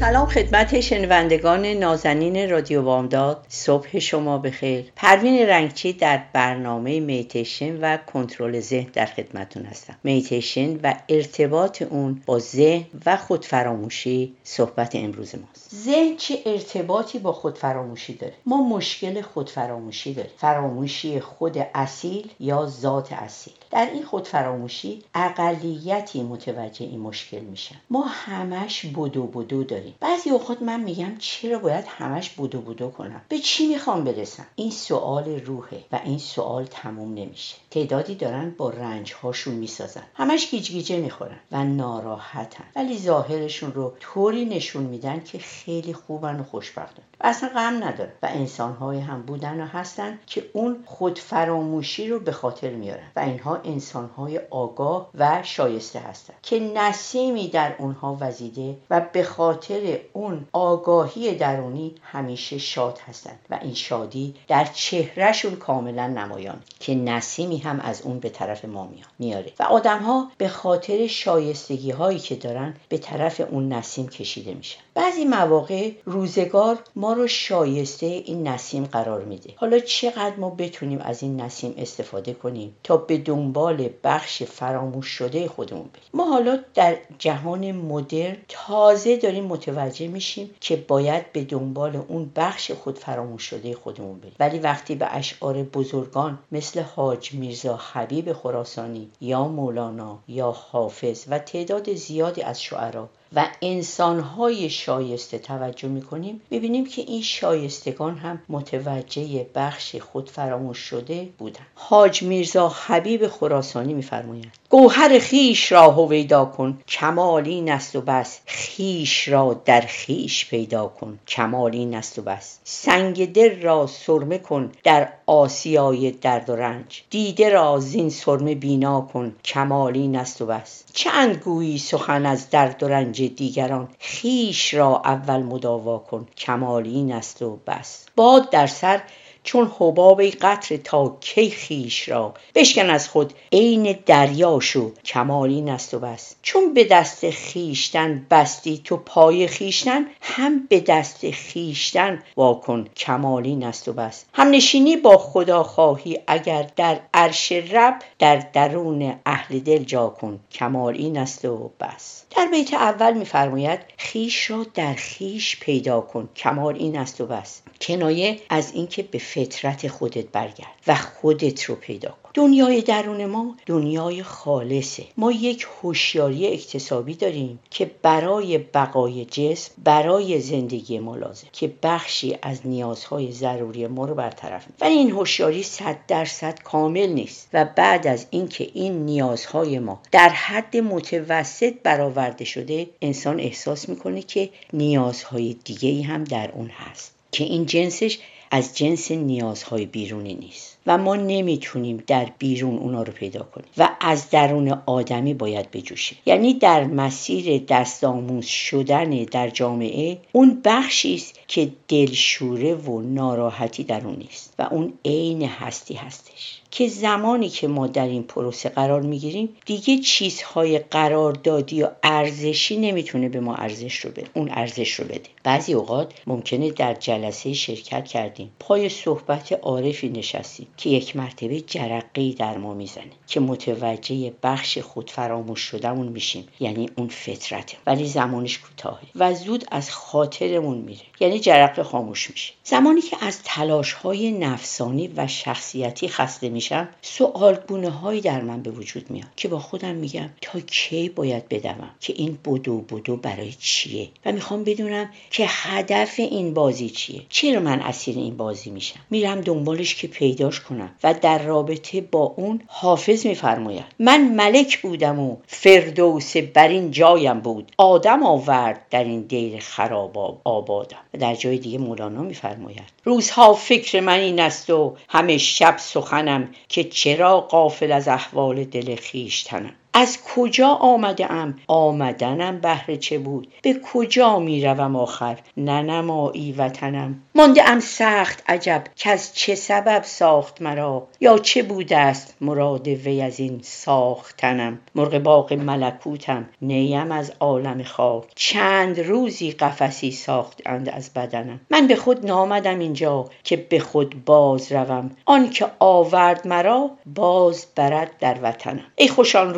سلام خدمت شنوندگان نازنین رادیو بامداد. صبح شما بخیر. پروین رنگچی در برنامه میتیشن و کنترل ذهن در خدمتون هستم. میتیشن و ارتباط اون با ذهن و خودفراموشی صحبت امروز ماست. ذهن چه ارتباطی با خودفراموشی داره؟ ما مشکل خودفراموشی داریم. فراموشی خود اصیل یا ذات اصیل؟ در این خودفراموشی اقلیتی متوجه این مشکل میشن. ما همش بدو بدو داریم. بعضی اوقات من میگم چرا باید همش بودو بودو کنم؟ به چی می‌خوام برسم؟ این سوال روحه و این سوال تموم نمیشه. تعدادی دارن با رنج هاشون می‌سازن. همش گیج گیجه می‌خورن و ناراحتن. ولی ظاهرشون رو طوری نشون میدن که خیلی خوبن و خوشبختن. و اصلا غم ندارن و انسانهایی هم بودن و هستن که اون خودفراموشی رو به خاطر میارن. و اینها انسانهای آگاه و شایسته هستن که نسیمی در اونها وزیده و به خاطر اون آگاهی درونی همیشه شاد هستند و این شادی در چهرهشون کاملا نمایان که نسیمی هم از اون به طرف ما میاره. و آدمها به خاطر شایستگی هایی که دارن به طرف اون نسیم کشیده میشن. بعضی مواقع روزگار ما رو شایسته این نسیم قرار میده. حالا چقدر ما بتونیم از این نسیم استفاده کنیم تا به دنبال بخش فراموش شده خودمون بریم؟ ما حالا در جهان مدرن تازه داریم متوجه میشیم که باید به دنبال اون بخش خود فراموش شده خودمون بریم. ولی وقتی به اشعار بزرگان مثل حاج میرزا حبیب خراسانی یا مولانا یا حافظ و تعداد زیادی از شعرا و انسانهای شایسته توجه می‌کنیم ببینیم که این شایستگان هم متوجه بخش خود فراموش شده بودن حاج میرزا حبیب خراسانی میفرمایند گوهر خیش را هویدا کن کمالی نست و بس. خیش را در خیش پیدا کن کمالی نست و بس. سنگ دل را سرمه کن در آسیای درد و رنج. دیده را زین سرمه بینا کن کمالی نست و بس. چند گویی سخن از درد و رنج دیگران خیش را اول مداوا کن. کمالی است و بس. باد در سر چون حباب قطر تا کی خیش را؟ بشکن از خود عین دریا شو کمالی نست و بس. چون به دست خیشتن بستی تو پای خیشتن هم به دست خیشتن واکن کمالی نست و بس. هم نشینی با خدا خواهی اگر در عرش رب در درون اهل دل جا کن. کمالی نست و بس. در بیت اول میفرماید خیش را در خیش پیدا کن. کمال این است و بس. کنایه از اینکه به فطرت خودت برگرد و خودت رو پیدا کن. دنیای درون ما دنیای خالصه. ما یک هوشیاری اکتسابی داریم که برای بقای جسم برای زندگی ما لازم. که بخشی از نیازهای ضروری ما رو برطرف ولی این هوشیاری صد درصد کامل نیست. و بعد از اینکه این نیازهای ما در حد متوسط برآورده شده انسان احساس می‌کنه که نیازهای دیگه هم در اون هست. که این جنسش از جنس نیازهای بیرونی نیست و ما نمی‌تونیم در بیرون اونا رو پیدا کنیم و از درون آدمی باید بجوشیم. یعنی در مسیر دستآموز شدن در جامعه اون بخشی است که دلشوره و ناراحتی در اون نیست و اون عین هستی هستش. که زمانی که ما در این پروسه قرار می‌گیریم دیگه چیزهای قراردادی و ارزشی نمی‌تونه به ما ارزش رو بده اون ارزش رو بده. بعضی اوقات ممکنه در جلسه شرکت کردیم پای صحبت عارفی نشستیم که یک مرتبه جرقه در ما می‌زنه که متوجه بخش خود فراموش شدهمون میشیم یعنی اون فطرته ولی زمانش کوتاهه و زود از خاطرمون میره یعنی جرقه خاموش میشه. زمانی که از تلاش های نفسانی و شخصیتی خسته میشم سوالگونه هایی در من به وجود میاد که با خودم میگم تا کی باید بدوم؟ که این بدو بدو برای چیه؟ و می‌خوام بدونم که هدف این بازی چیه؟ چرا من اسیر این بازی میشم؟ میرم دنبالش که پیداش کنم و در رابطه با اون حافظ میفرماید. من ملک بودم و فردوس بر این جایم بود. آدم آورد در این دیر خراب آبادم. و در جای دیگه مولانا میفرماید. روزها فکر من این است و همه شب سخنم که چرا قافل از احوال دل خیشتنم از کجا آمده ام آمدنم بهر چه بود؟ به کجا می روم آخر ننمایی وطنم. مانده ام سخت عجب که از چه سبب ساخت مرا؟ یا چه بوده است مراد وی از این ساختنم؟ مرغ باغ ملکوتم نیم از عالم خاک. چند روزی قفسی ساختند از بدنم. من به خود نامدم اینجا که به خود باز روم. آنکه آورد مرا باز برد در وطنم. ای خوشان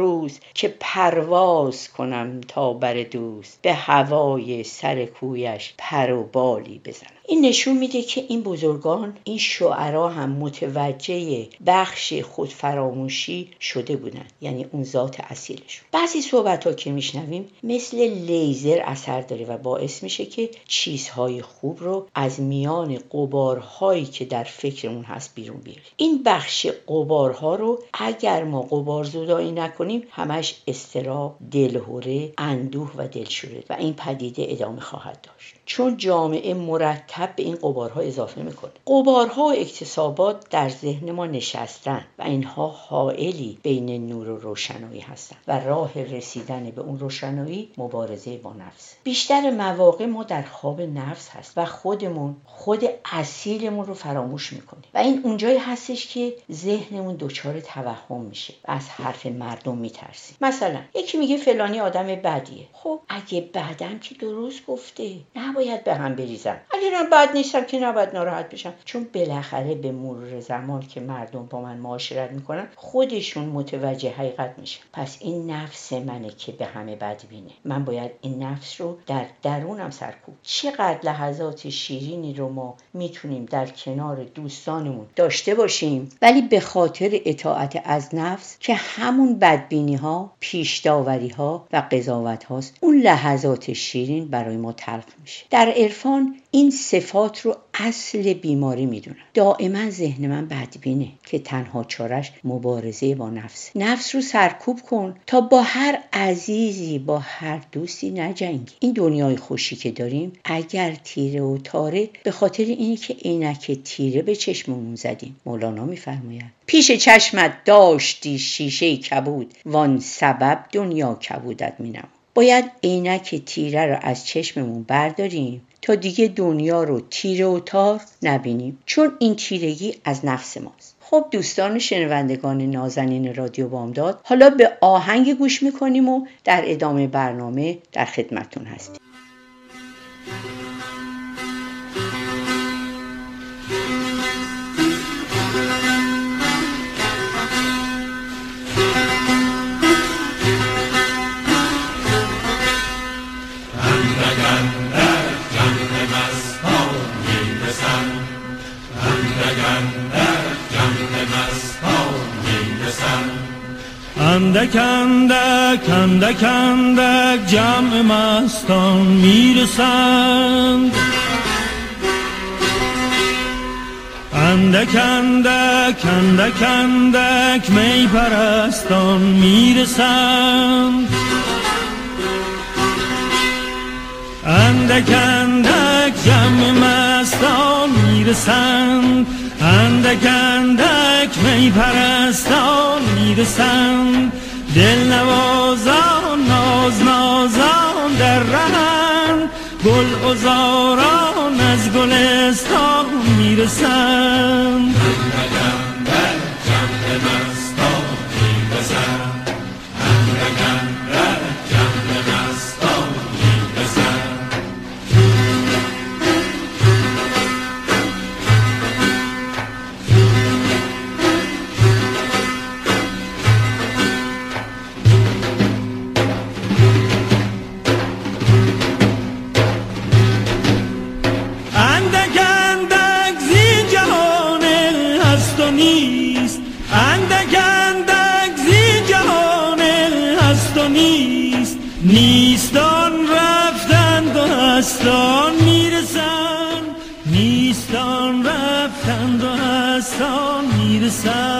که پرواز کنم تا بر دوست. به هوای سر کویش پر و بالی بزنم. این نشون میده که این بزرگان این شعرا هم متوجه بخش خودفراموشی شده بودن یعنی اون ذات اصیلشون. بعضی صحبت ها که میشنویم مثل لیزر اثر داره و باعث میشه که چیزهای خوب رو از میان قبارهایی که در فکرمون هست بیرون بیاریم. این بخش قبارها رو اگر ما قبار زودایی نکنیم همش استراب دلهوره اندوه و دلشوره و این پدیده ادامه خواهد داشت. چون جامعه مرتب به این قبارها اضافه می‌کنه. قبارها و اکتسابات در ذهن ما نشستن و اینها حائلی بین نور و روشنایی هستند و راه رسیدن به اون روشنایی مبارزه با نفس. بیشتر مواقع ما در خواب نفس هست و خودمون خود اصیلمون رو فراموش می‌کنیم. و این اونجایی هستش که ذهنمون دچار توهم میشه و از حرف مردم میترسیم. مثلا یکی میگه فلانی آدم بدیه. خب اگه بدم که درست گفته نباید به هم بریزم. اگرم بد نیستم که نباید ناراحت بشم. چون بالاخره به مرور زمان که مردم با من معاشرت می‌کنن خودشون متوجه حقیقت میشن. پس این نفس منه که به همه بد بینه من باید این نفس رو در درونم سرکوب. چقدر لحظات شیرینی رو ما می‌تونیم در کنار دوستانمون داشته باشیم ولی به خاطر اطاعت از نفس که همون بدبینی ها پیش ها و قضاوت هاست اون لحظات شیرین برای ما تلخ میشه. در عرفان این صفات رو اصل بیماری می‌دونم دائما ذهن من بدبینه که تنها چارش مبارزه با نفس. نفس رو سرکوب کن تا با هر عزیزی با هر دوستی نجنگی. این دنیای خوشی که داریم اگر تیره و تاره به خاطر اینه که عینک تیره به چشممون زدیم. مولانا میفرماید پیش چشمت داشتی شیشه کبود وان سبب دنیا کبودت مینم باید عینک تیره رو از چشممون برداریم تا دیگه دنیا رو تیره و تار نبینیم چون این تیرگی از نفس ماست. خب دوستان شنوندگان نازنین رادیو بامداد حالا به آهنگ گوش می‌کنیم و در ادامه برنامه در خدمتون هستیم. اندک اندک اندک جمع مستان می‌رسند. اندک اندک اندک اندک می پرستان می‌رسند. اندک اندک جمع مستان می‌رسند. اندک اندک می پرستان می‌رسند. دل نوازان ناز نازان در رهن. گل ازاران از گلستان می‌رسند مستان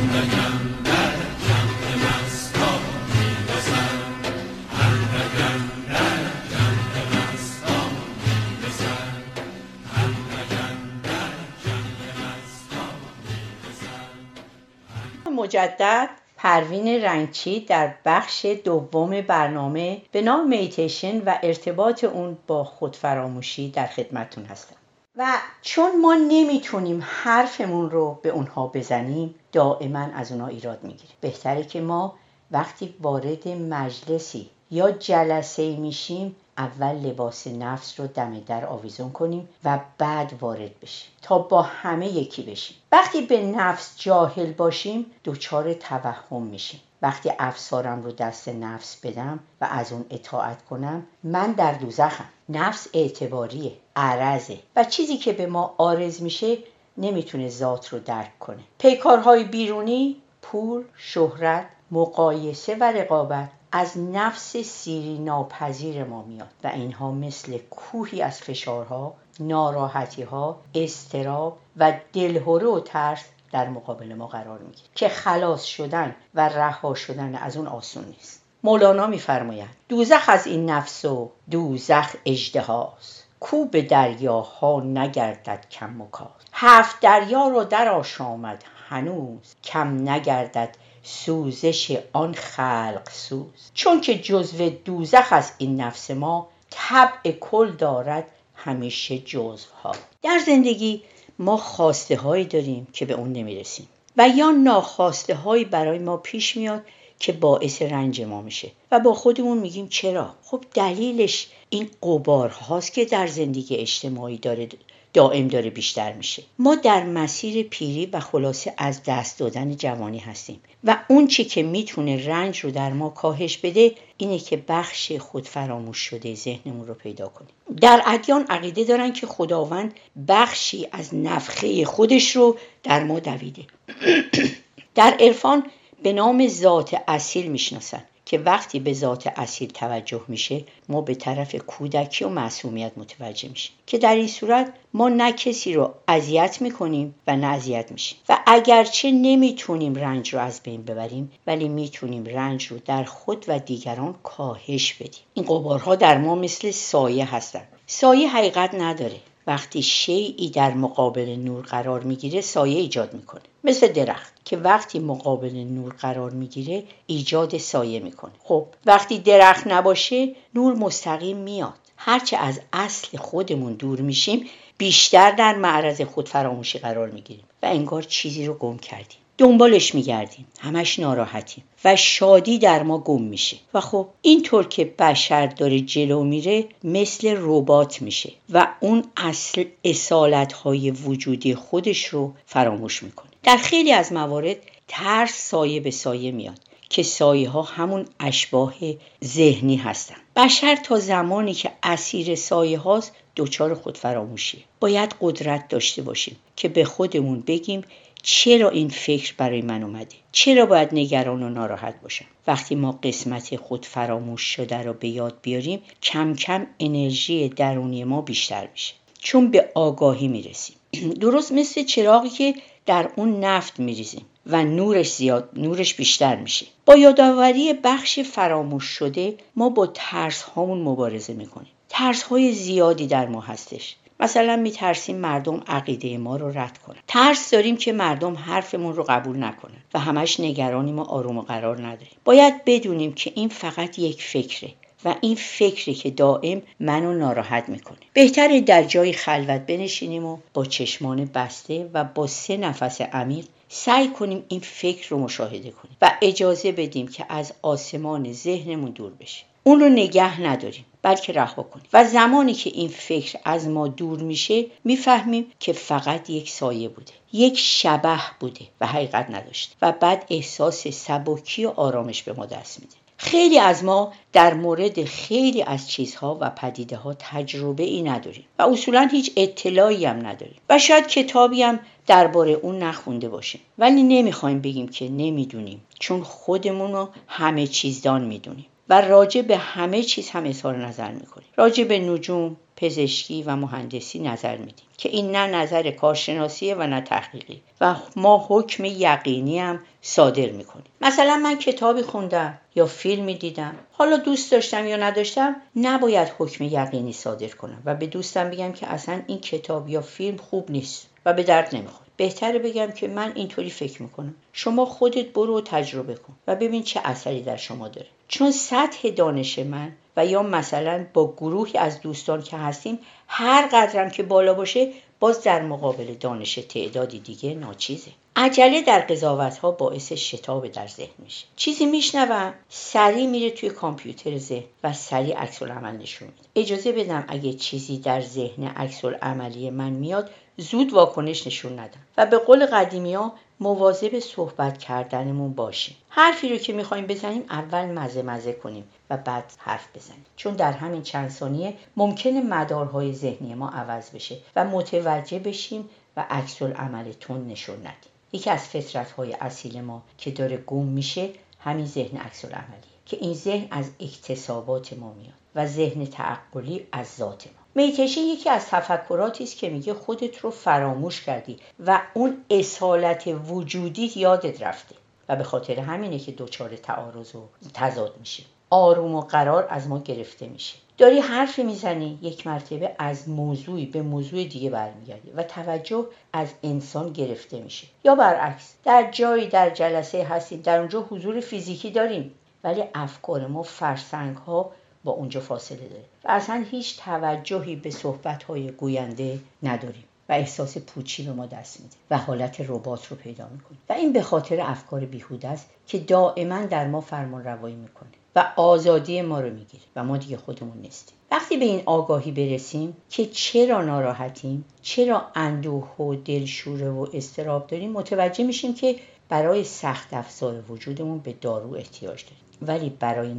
مجدد پروین رنگچی در بخش دوم برنامه به نام میتیشن و ارتباط اون با خودفراموشی در خدمتون هستم. و چون ما نمی‌تونیم حرفمون رو به اونها بزنیم دائما از اونها ایراد می‌گیریم. بهتره که ما وقتی وارد مجلسی یا جلسه میشیم اول لباس نفس رو دم در آویزون کنیم و بعد وارد بشیم تا با همه یکی بشیم. وقتی به نفس جاهل باشیم دچار توهم میشیم. وقتی افسارم رو دست نفس بدم و از اون اطاعت کنم من در دوزخم. نفس اعتباریه عرضه و چیزی که به ما آرز میشه نمی‌تونه ذات رو درک کنه. پیکارهای بیرونی پول شهرت مقایسه و رقابت از نفس سیری ناپذیر ما میاد و اینها مثل کوهی از فشارها ناراحتیها استراب و دلهوره و ترس در مقابل ما قرار می‌گیره که خلاص شدن و رها شدن از اون آسون نیست. مولانا میفرماید دوزخ از این نفس و دوزخ اجدهاست کو به دریاها نگردد کم مکاس هفت دریا رو در آشامد هنوز کم نگردد سوزش آن خلق سوز. چون که جزو دوزخ از این نفس ما طبع کل دارد همیشه جزوها. در زندگی ما خواسته هایی داریم که به اون نمی‌رسیم. و یا ناخواسته هایی برای ما پیش میاد که باعث رنج ما میشه. و با خودمون میگیم چرا؟ خب دلیلش این قبار هاست که در زندگی اجتماعی داره دائم داره بیشتر میشه. ما در مسیر پیری و خلاصه از دست دادن جوانی هستیم و اون چی که می‌تونه رنج رو در ما کاهش بده اینه که بخش خود فراموش شده ذهنمون رو پیدا کنیم. در ادیان عقیده دارن که خداوند بخشی از نفخه خودش رو در ما دویده. در عرفان به نام ذات اصیل می‌شناسن. که وقتی به ذات اصیل توجه میشه ما به طرف کودکی و معصومیت متوجه میشیم. که در این صورت ما نه کسی رو اذیت می‌کنیم و نه اذیت میشیم. و اگرچه نمی‌تونیم رنج رو از بین ببریم ولی می‌تونیم رنج رو در خود و دیگران کاهش بدیم. این قبارها در ما مثل سایه هستند سایه حقیقت نداره. وقتی شیعی در مقابل نور قرار می‌گیره سایه ایجاد می‌کنه. مثل درخت که وقتی مقابل نور قرار می‌گیره ایجاد سایه می‌کنه. خب وقتی درخت نباشه نور مستقیم میاد. هرچه از اصل خودمون دور میشیم بیشتر در معرض خود فراموشی قرار می‌گیریم. و انگار چیزی رو گم کردیم. دنبالش میگردیم. همش ناراحتیم. و شادی در ما گم میشه. و خب اینطور که بشر داره جلو میره مثل ربات میشه. و اون اصل اصالت های وجودی خودش رو فراموش می‌کنه. در خیلی از موارد ترس سایه به سایه میاد که سایه ها همون اشباه ذهنی هستن. بشر تا زمانی که اسیر سایه هاست دچار خود فراموشی باید قدرت داشته باشیم که به خودمون بگیم چرا این فکر برای من اومده؟ چرا باید نگران و ناراحت باشم؟ وقتی ما قسمت خود فراموش شده رو به یاد بیاریم کم کم انرژی درونی ما بیشتر میشه. چون به آگاهی می‌رسیم. درست مثل چراغی که در اون نفت میریزیم و نورش زیاد نورش بیشتر میشه. با یادآوری بخش فراموش شده ما با ترس هامون مبارزه می‌کنیم. ترس های زیادی در ما هستش. مثلا میترسیم مردم عقیده ما رو رد کنن. ترس داریم که مردم حرفمون رو قبول نکنن و همش نگرانیم و آروم و قرار نداریم. باید بدونیم که این فقط یک فکره و این فکری که دائم منو ناراحت می‌کنه. بهتره در جای خلوت بنشینیم و با چشمان بسته و با سه نفس عمیق سعی کنیم این فکر رو مشاهده کنیم و اجازه بدیم که از آسمان ذهنمون دور بشه. اون رو نگه نداریم. بلکه رها کنیم. و زمانی که این فکر از ما دور میشه می‌فهمیم که فقط یک سایه بوده یک شبه بوده و حقیقت نداشته. و بعد احساس سبکی و آرامش به ما دست میده. خیلی از ما در مورد خیلی از چیزها و پدیده ها تجربه ای نداریم. و اصولا هیچ اطلاعی هم نداریم. و شاید کتابی هم درباره اون نخونده باشیم. ولی نمی‌خوایم بگیم که نمی‌دونیم. چون خودمون رو همه چیزدان می‌دونیم. و راجع به همه چیز هم اظهار نظر می‌کنیم. راجع به نجوم پزشکی و مهندسی نظر میدیم که این نه نظر کارشناسیه و نه تحقیقی و ما حکم یقینی هم صادر می‌کنیم. مثلا من کتابی خوندم یا فیلمی دیدم. حالا دوست داشتم یا نداشتم نباید حکم یقینی صادر کنم و به دوستم بگم که اصلا این کتاب یا فیلم خوب نیست و به درد نمی‌خوره. بهتره بگم که من اینطوری فکر می‌کنم. شما خودت برو و تجربه کن و ببین چه اثری در شما داره. چون سطح دانش من و یا مثلا با گروهی از دوستان که هستیم هر قدرم که بالا باشه باز در مقابل دانش تعدادی دیگه ناچیزه. عجله در قضاوت ها باعث شتاب در ذهن میشه. چیزی میشنوم سریع میره توی کامپیوتر ذهن و سریع عکس عمل نشون میده. اجازه بدم اگه چیزی در ذهن عکس عملی من میاد زود واکنش نشون ندم. و به قول قدیمی ها مواظب صحبت کردنمون باشیم. حرفی رو که می‌خوایم بزنیم اول مزه مزه کنیم و بعد حرف بزنیم. چون در همین چند ثانیه ممکنه مدارهای ذهنی ما عوض بشه و متوجه بشیم و عکس عمل تون نشون ندیم. یکی از فطرت های اصیل ما که داره گم میشه همین ذهن عکس عملیه که این ذهن از اکتسابات ما میاد و ذهن تعقلی از ذات ما. میتشه یکی از تفکراتی است که میگه خودت رو فراموش کردی و اون اصالت وجودی یادت رفته و به خاطر همینه که دچار تعارض و تضاد میشه آروم و قرار از ما گرفته میشه. داری حرفی می‌زنی یک مرتبه از موضوعی به موضوع دیگه برمیگردی و توجه از انسان گرفته میشه. یا برعکس در جایی در جلسه هستیم در اونجا حضور فیزیکی داریم ولی افکار ما فرسنگ ها با اونجا فاصله داره و اصلا هیچ توجهی به صحبت های گوینده نداریم و احساس پوچی به ما دست میده و حالت ربات رو پیدا می‌کنه. و این به خاطر افکار بیهوده است که دائما در ما فرمان روایی می‌کنه. و آزادی ما رو می‌گیره و ما دیگه خودمون نیستیم. وقتی به این آگاهی برسیم که چرا ناراحتیم چرا اندوه و دلشوره و استراب داریم متوجه میشیم که برای سخت افزار وجودمون به دارو احتیاج داریم. ولی برای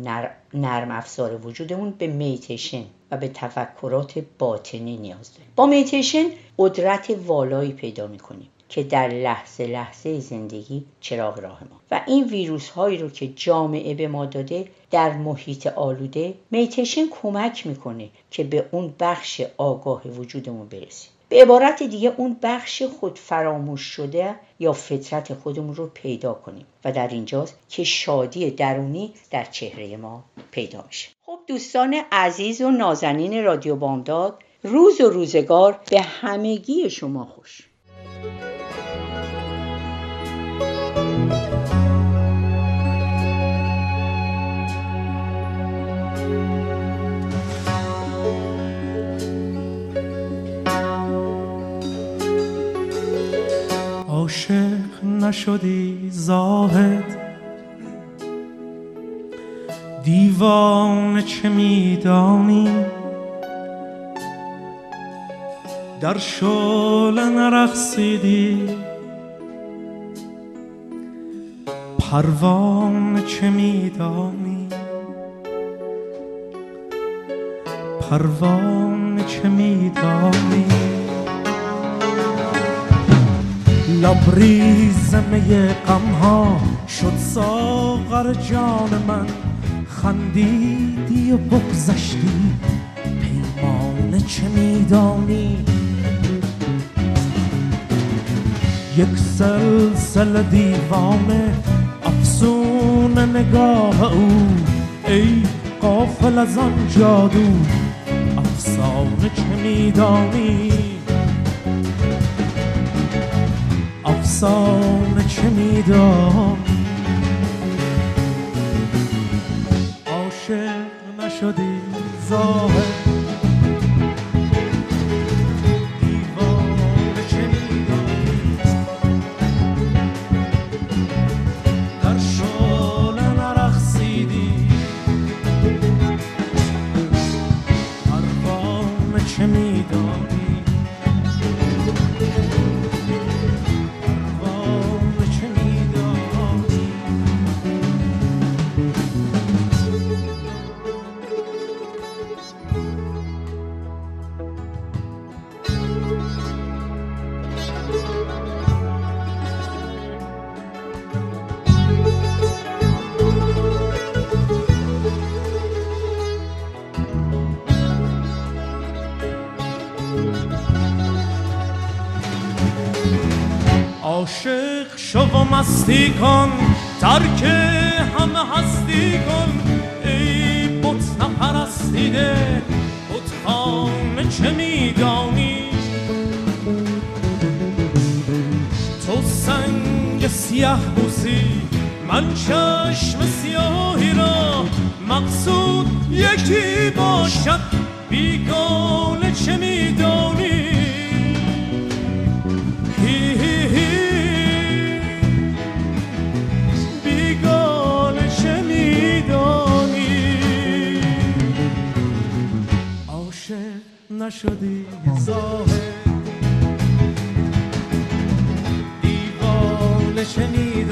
نرم افزار وجودمون به میتیشن و به تفکرات باطنی نیاز داریم. با میتیشن قدرت والایی پیدا می‌کنیم. که در لحظه لحظه زندگی چراغ راه ما. و این ویروس هایی رو که جامعه به ما داده در محیط آلوده میتیشن کمک می‌کنه که به اون بخش آگاه وجودمون برسیم. به عبارت دیگه اون بخش خود فراموش شده یا فطرت خودمون رو پیدا کنیم. و در اینجاست که شادی درونی در چهره ما پیدا میشه. خب دوستان عزیز و نازنین رادیو بامداد روز و روزگار به همگی شما خوش. نشدی زاهد. دیوانه چه میدانی؟ در شعله نرقصیدی. پروانه چه میدانی؟ پروانه چه میدانی؟ لبریز می غم ها شد ساغر جان من. خندیدی و بگذشتی پیمانه چه میدانی؟ یک سلسل دیوانه افسون نگاه او. ای قافل از آن جادو افسانه چه میدانی؟ افسانه چه میدانی عاشق نشدی ظاهر عاشق شو و مستی کن ترک همه هستی کن. ای بت نپرستیده خانه چه میدانی؟ تو سنگ سیاه بوسی من چشم سیاهی را مقصود یکی باشد. بیگانه چه میدانی؟ نشدی؟ ظاهر. دیوانه شنیدانی